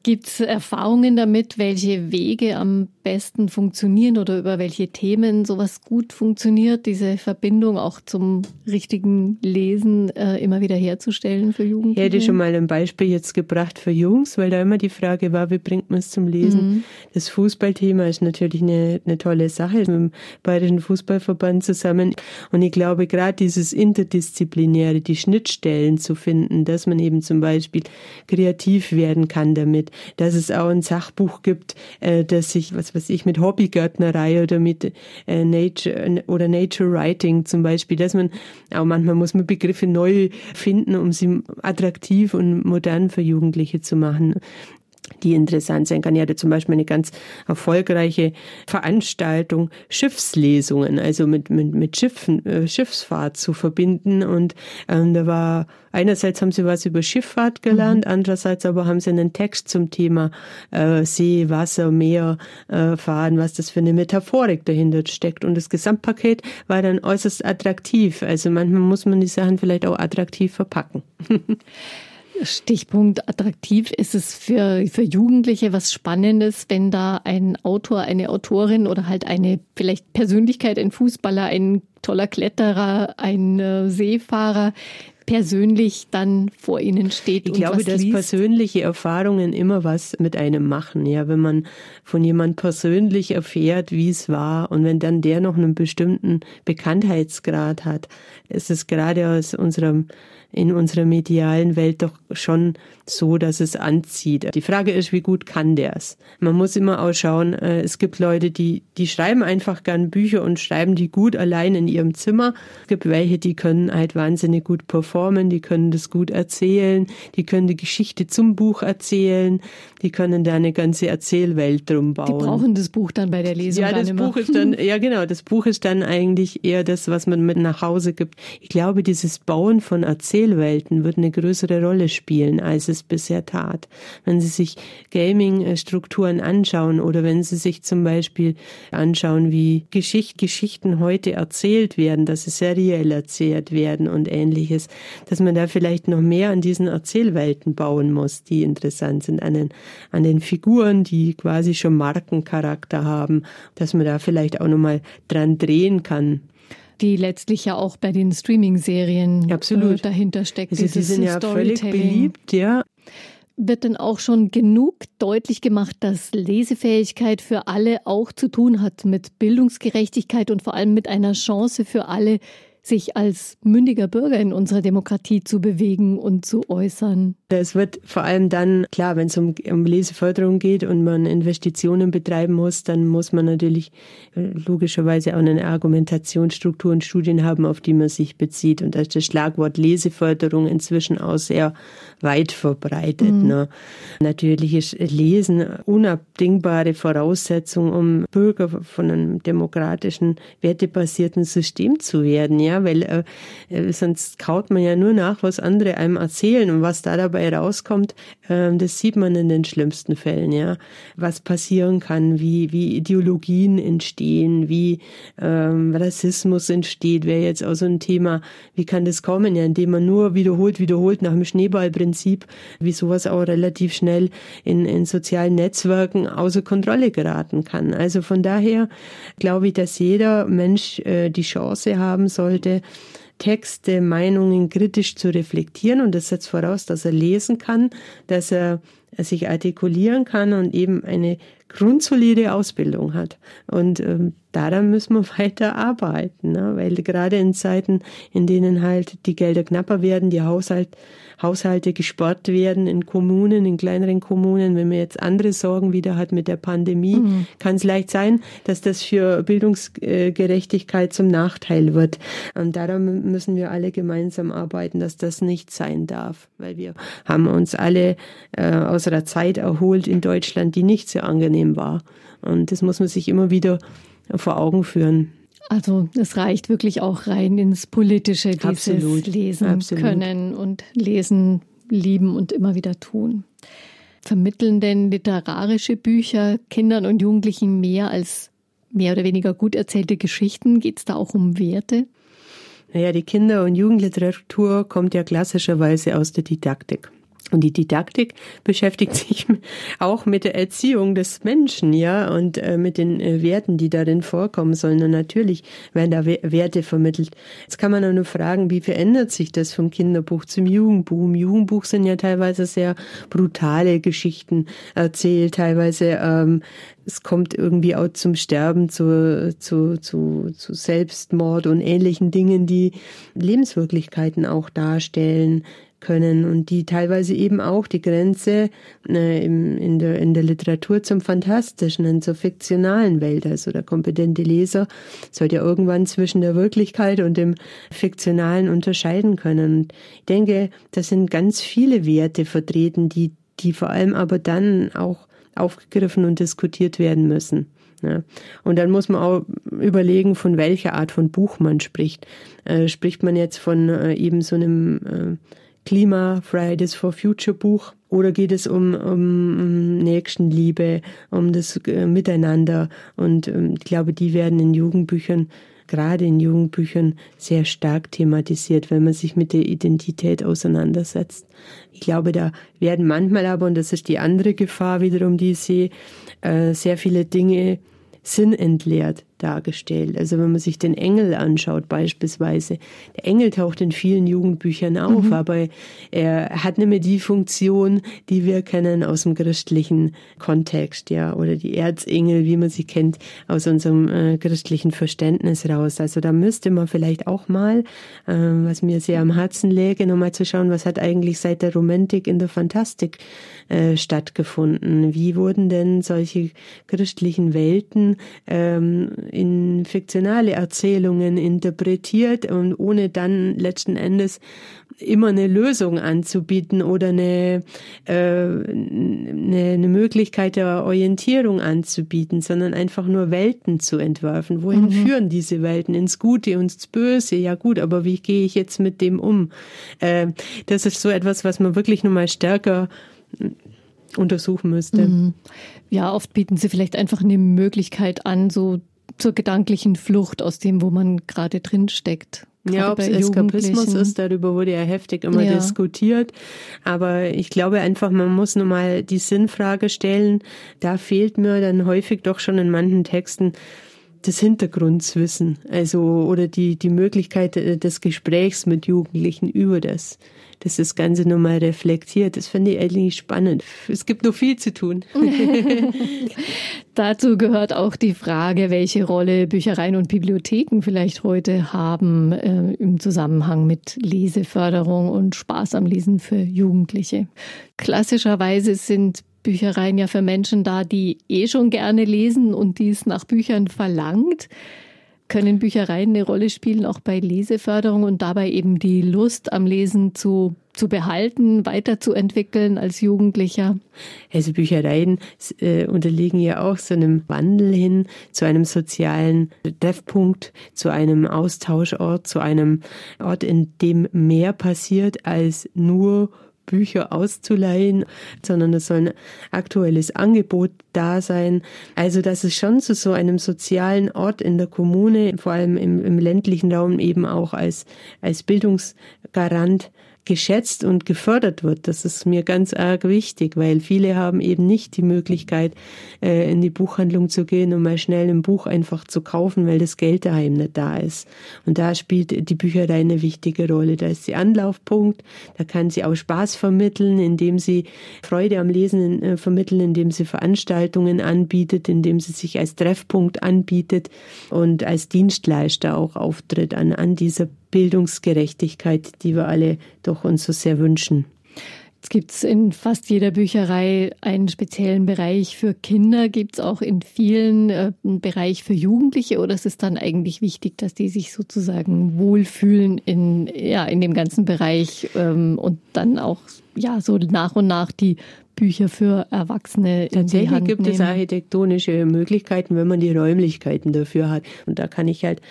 Gibt es Erfahrungen damit, welche Wege am besten funktionieren oder über welche Themen sowas gut funktioniert, diese Verbindung auch zum richtigen Lesen äh, immer wieder herzustellen für Jugendliche? Ich hätte schon mal ein Beispiel jetzt gebracht für Jungs, weil da immer die Frage war, wie bringt man es zum Lesen? Mhm. Das Fußballthema ist natürlich eine, eine tolle Sache mit dem Bayerischen Fußballverband zusammen. Und ich glaube, gerade dieses Interdisziplinäre, die Schnittstellen zu finden, dass man eben zum Beispiel kreativ werden kann damit, dass es auch ein Sachbuch gibt, äh, das sich, was weiß ich, mit Hobbygärtnerei oder mit äh, Nature oder Nature Writing zum Beispiel, dass man auch manchmal muss man Begriffe neu finden, um sie attraktiv und modern für Jugendliche zu machen die interessant sein kann. Ich hatte zum Beispiel eine ganz erfolgreiche Veranstaltung, Schiffslesungen, also mit, mit, mit Schiffen, äh, Schiffsfahrt zu verbinden. Und ähm, da war, einerseits haben sie was über Schifffahrt gelernt, mhm. andererseits aber haben sie einen Text zum Thema äh, See, Wasser, Meer äh, fahren, was das für eine Metaphorik dahinter steckt. Und das Gesamtpaket war dann äußerst attraktiv. Also manchmal muss man die Sachen vielleicht auch attraktiv verpacken. Stichpunkt attraktiv. Ist es für, für Jugendliche was Spannendes, wenn da ein Autor, eine Autorin oder halt eine vielleicht Persönlichkeit, ein Fußballer, ein toller Kletterer, ein äh, Seefahrer persönlich dann vor ihnen steht. Ich glaube, dass liest. persönliche Erfahrungen immer was mit einem machen. Ja, wenn man von jemand persönlich erfährt, wie es war und wenn dann der noch einen bestimmten Bekanntheitsgrad hat, ist es gerade aus unserem in unserer medialen Welt doch schon so, dass es anzieht. Die Frage ist, wie gut kann der es? Man muss immer auch schauen, äh, es gibt Leute, die, die schreiben einfach gern Bücher und schreiben die gut allein in ihrem Zimmer. Es gibt welche, die können halt wahnsinnig gut performen, die können das gut erzählen, die können die Geschichte zum Buch erzählen, die können da eine ganze Erzählwelt drum bauen. Die brauchen das Buch dann bei der Lesung. Ja, das Buch ist dann, ja genau, das Buch ist dann eigentlich eher das, was man mit nach Hause gibt. Ich glaube, dieses Bauen von Erzählwelten wird eine größere Rolle spielen, als es bisher tat. Wenn Sie sich Gaming-Strukturen anschauen oder wenn Sie sich zum Beispiel anschauen, wie Geschicht Geschichten heute erzählt werden, dass sie seriell erzählt werden und ähnliches, dass man da vielleicht noch mehr an diesen Erzählwelten bauen muss, die interessant sind, an den, an den Figuren, die quasi schon Markencharakter haben, dass man da vielleicht auch nochmal dran drehen kann die letztlich ja auch bei den Streaming-Serien äh, dahinter steckt. Also sie sind ja völlig beliebt, ja. Wird denn auch schon genug deutlich gemacht, dass Lesefähigkeit für alle auch zu tun hat mit Bildungsgerechtigkeit und vor allem mit einer Chance für alle, sich als mündiger Bürger in unserer Demokratie zu bewegen und zu äußern. Es wird vor allem dann, klar, wenn es um, um Leseförderung geht und man Investitionen betreiben muss, dann muss man natürlich äh, logischerweise auch eine Argumentationsstruktur und Studien haben, auf die man sich bezieht. Und da ist das Schlagwort Leseförderung inzwischen auch sehr weit verbreitet. Mhm. Ne? Natürlich ist Lesen unabdingbare Voraussetzung, um Bürger von einem demokratischen, wertebasierten System zu werden. Ja, ja, weil äh, äh, sonst kaut man ja nur nach, was andere einem erzählen und was da dabei rauskommt, äh, das sieht man in den schlimmsten Fällen, ja, was passieren kann, wie wie Ideologien entstehen, wie ähm, Rassismus entsteht, wäre jetzt auch so ein Thema. Wie kann das kommen, ja, indem man nur wiederholt, wiederholt nach dem Schneeballprinzip, wie sowas auch relativ schnell in, in sozialen Netzwerken außer Kontrolle geraten kann. Also von daher glaube ich, dass jeder Mensch äh, die Chance haben sollte sollte, Texte, Meinungen kritisch zu reflektieren. Und das setzt voraus, dass er lesen kann, dass er sich artikulieren kann und eben eine grundsolide Ausbildung hat. Und ähm, daran müssen wir weiter arbeiten, ne? weil gerade in Zeiten, in denen halt die Gelder knapper werden, die Haushalt, Haushalte gespart werden in Kommunen, in kleineren Kommunen, wenn man jetzt andere Sorgen wieder hat mit der Pandemie, mhm. kann es leicht sein, dass das für Bildungsgerechtigkeit zum Nachteil wird. Und daran müssen wir alle gemeinsam arbeiten, dass das nicht sein darf, weil wir haben uns alle äh, aus einer Zeit erholt in Deutschland, die nicht sehr angenehm war. Und das muss man sich immer wieder vor Augen führen. Also es reicht wirklich auch rein ins Politische, dieses Absolut. Lesen Absolut. können und lesen, lieben und immer wieder tun. Vermitteln denn literarische Bücher Kindern und Jugendlichen mehr als mehr oder weniger gut erzählte Geschichten? Geht es da auch um Werte? Naja, die Kinder- und Jugendliteratur kommt ja klassischerweise aus der Didaktik. Und die Didaktik beschäftigt sich auch mit der Erziehung des Menschen, ja, und äh, mit den äh, Werten, die darin vorkommen sollen. Und natürlich werden da Werte vermittelt. Jetzt kann man auch nur fragen, wie verändert sich das vom Kinderbuch zum Jugendbuch? Im Jugendbuch sind ja teilweise sehr brutale Geschichten erzählt, teilweise ähm, es kommt irgendwie auch zum Sterben, zu, zu, zu, zu Selbstmord und ähnlichen Dingen, die Lebenswirklichkeiten auch darstellen können und die teilweise eben auch die Grenze äh, im, in, der, in der Literatur zum Fantastischen und zur fiktionalen Welt, also der kompetente Leser sollte ja irgendwann zwischen der Wirklichkeit und dem Fiktionalen unterscheiden können. Und ich denke, da sind ganz viele Werte vertreten, die, die vor allem aber dann auch aufgegriffen und diskutiert werden müssen. Ja. Und dann muss man auch überlegen, von welcher Art von Buch man spricht. Äh, spricht man jetzt von äh, eben so einem äh, Klima Fridays for Future Buch oder geht es um, um, Nächstenliebe, um das äh, Miteinander und ähm, ich glaube, die werden in Jugendbüchern gerade in Jugendbüchern sehr stark thematisiert, wenn man sich mit der Identität auseinandersetzt. Ich glaube, da werden manchmal aber, und das ist die andere Gefahr wiederum, die ich sehe, äh, sehr viele Dinge sinnentleert dargestellt. Also wenn man sich den Engel anschaut beispielsweise, der Engel taucht in vielen Jugendbüchern auf, mhm. aber er hat nicht mehr die Funktion, die wir kennen aus dem christlichen Kontext, ja, oder die Erzengel, wie man sie kennt, aus unserem äh, christlichen Verständnis raus. Also da müsste man vielleicht auch mal, äh, was mir sehr am Herzen läge, nochmal zu schauen, was hat eigentlich seit der Romantik in der Fantastik äh, stattgefunden? Wie wurden denn solche christlichen Welten ähm, in fiktionale Erzählungen interpretiert und ohne dann letzten Endes immer eine Lösung anzubieten oder eine, äh, eine, eine Möglichkeit der Orientierung anzubieten, sondern einfach nur Welten zu entwerfen. Wohin mhm. führen diese Welten? Ins Gute und ins Böse? Ja gut, aber wie gehe ich jetzt mit dem um? Äh, das ist so etwas, was man wirklich nochmal stärker untersuchen müsste. Mhm. Ja, oft bieten sie vielleicht einfach eine Möglichkeit an, so zur gedanklichen Flucht aus dem, wo man gerade drin steckt. Ja, ob es Eskapismus ist, darüber wurde ja heftig immer ja. diskutiert. Aber ich glaube einfach, man muss nur mal die Sinnfrage stellen. Da fehlt mir dann häufig doch schon in manchen Texten das Hintergrundswissen, also oder die die Möglichkeit äh, des Gesprächs mit Jugendlichen über das dass das Ganze nochmal reflektiert. Das finde ich eigentlich spannend. Es gibt noch viel zu tun. Dazu gehört auch die Frage, welche Rolle Büchereien und Bibliotheken vielleicht heute haben äh, im Zusammenhang mit Leseförderung und Spaß am Lesen für Jugendliche. Klassischerweise sind Büchereien ja für Menschen da, die eh schon gerne lesen und dies nach Büchern verlangt. Können Büchereien eine Rolle spielen, auch bei Leseförderung und dabei eben die Lust am Lesen zu, zu behalten, weiterzuentwickeln als Jugendlicher? Also Büchereien äh, unterliegen ja auch so einem Wandel hin zu einem sozialen Treffpunkt, zu einem Austauschort, zu einem Ort, in dem mehr passiert als nur Bücher auszuleihen, sondern es soll ein aktuelles Angebot da sein. Also, dass es schon zu so einem sozialen Ort in der Kommune, vor allem im, im ländlichen Raum eben auch als, als Bildungsgarant geschätzt und gefördert wird. Das ist mir ganz arg wichtig, weil viele haben eben nicht die Möglichkeit, äh, in die Buchhandlung zu gehen und mal schnell ein Buch einfach zu kaufen, weil das Geld daheim nicht da ist. Und da spielt die Bücherei eine wichtige Rolle. Da ist sie Anlaufpunkt, da kann sie auch Spaß vermitteln, indem sie Freude am Lesen äh, vermitteln, indem sie Veranstaltungen anbietet, indem sie sich als Treffpunkt anbietet und als Dienstleister auch auftritt an, an dieser Bildungsgerechtigkeit, die wir alle doch uns so sehr wünschen. Jetzt gibt es in fast jeder Bücherei einen speziellen Bereich für Kinder. Gibt es auch in vielen äh, einen Bereich für Jugendliche oder ist es dann eigentlich wichtig, dass die sich sozusagen wohlfühlen in, ja, in dem ganzen Bereich ähm, und dann auch ja, so nach und nach die Bücher für Erwachsene Tatsächlich in die Hand gibt nehmen. es architektonische Möglichkeiten, wenn man die Räumlichkeiten dafür hat. Und da kann ich halt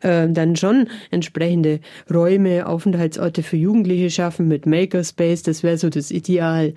äh, dann schon entsprechende Räume, Aufenthaltsorte für Jugendliche schaffen mit Makerspace. Das wäre so das Ideal.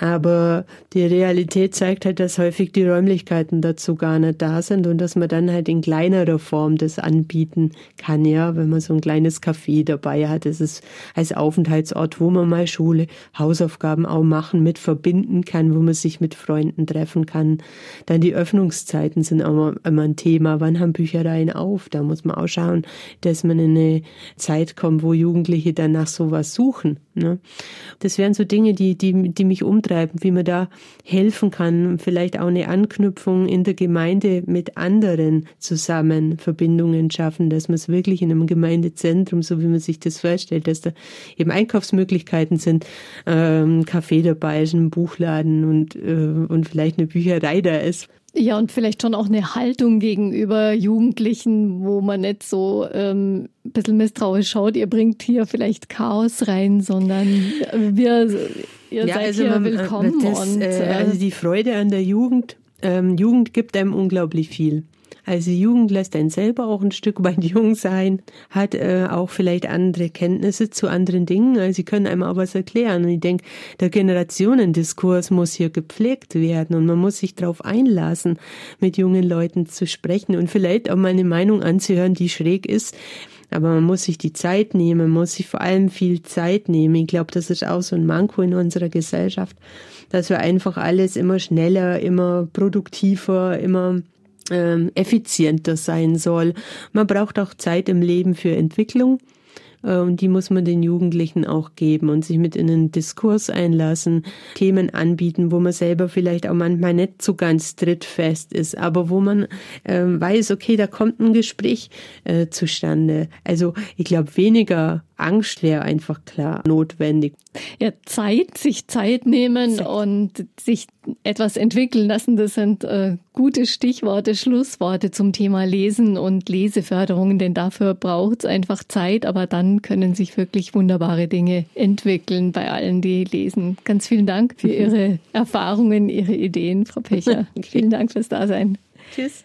Aber die Realität zeigt halt, dass häufig die Räumlichkeiten dazu gar nicht da sind und dass man dann halt in kleinerer Form das anbieten kann, ja, wenn man so ein kleines Café dabei hat. Das ist als Aufenthaltsort, wo man mal Schule, Hausaufgaben auch machen, mit verbinden kann, wo man sich mit Freunden treffen kann. Dann die Öffnungszeiten sind immer, immer ein Thema. Wann haben Büchereien auf? Da muss man auch schauen, dass man in eine Zeit kommt, wo Jugendliche dann nach sowas suchen. Ne? Das wären so Dinge, die, die, die mich umtreiben, wie man da helfen kann, vielleicht auch eine Anknüpfung in der Gemeinde mit anderen zusammen Verbindungen schaffen, dass man es wirklich in einem Gemeindezentrum, so wie man sich das vorstellt, dass da eben Einkaufsmöglichkeiten sind, ähm, Café dabei ist, ein Buchladen und, äh, und vielleicht eine Bücherei da ist. Ja, und vielleicht schon auch eine Haltung gegenüber Jugendlichen, wo man nicht so ähm, ein bisschen misstrauisch schaut, ihr bringt hier vielleicht Chaos rein, sondern wir, ihr Ja, seid also hier man- willkommen. Das, und, äh, äh, also die Freude an der Jugend, ähm, Jugend gibt einem unglaublich viel. Also Jugend lässt einen selber auch ein Stück weit jung sein, hat äh, auch vielleicht andere Kenntnisse zu anderen Dingen. Also sie können einem auch was erklären. Und ich denke, der Generationendiskurs muss hier gepflegt werden und man muss sich darauf einlassen, mit jungen Leuten zu sprechen und vielleicht auch mal eine Meinung anzuhören, die schräg ist. Aber man muss sich die Zeit nehmen, muss sich vor allem viel Zeit nehmen. Ich glaube, das ist auch so ein Manko in unserer Gesellschaft, dass wir einfach alles immer schneller, immer produktiver, immer ähm, effizienter sein soll. Man braucht auch Zeit im Leben für Entwicklung. äh, Und die muss man den Jugendlichen auch geben und sich mit in einen Diskurs einlassen, Themen anbieten, wo man selber vielleicht auch manchmal nicht so ganz trittfest ist, aber wo man ähm, weiß, okay, da kommt ein Gespräch äh, zustande. Also ich glaube, weniger Angst wäre einfach klar notwendig. ja, Zeit, sich Zeit nehmen und sich etwas entwickeln lassen, das sind äh, gute Stichworte, Schlussworte zum Thema Lesen und Leseförderung, denn dafür braucht es einfach Zeit, aber dann können sich wirklich wunderbare Dinge entwickeln bei allen, die lesen. Ganz vielen Dank für Ihre Erfahrungen, Ihre Ideen, Frau Pecher. Vielen Dank fürs Dasein. Tschüss.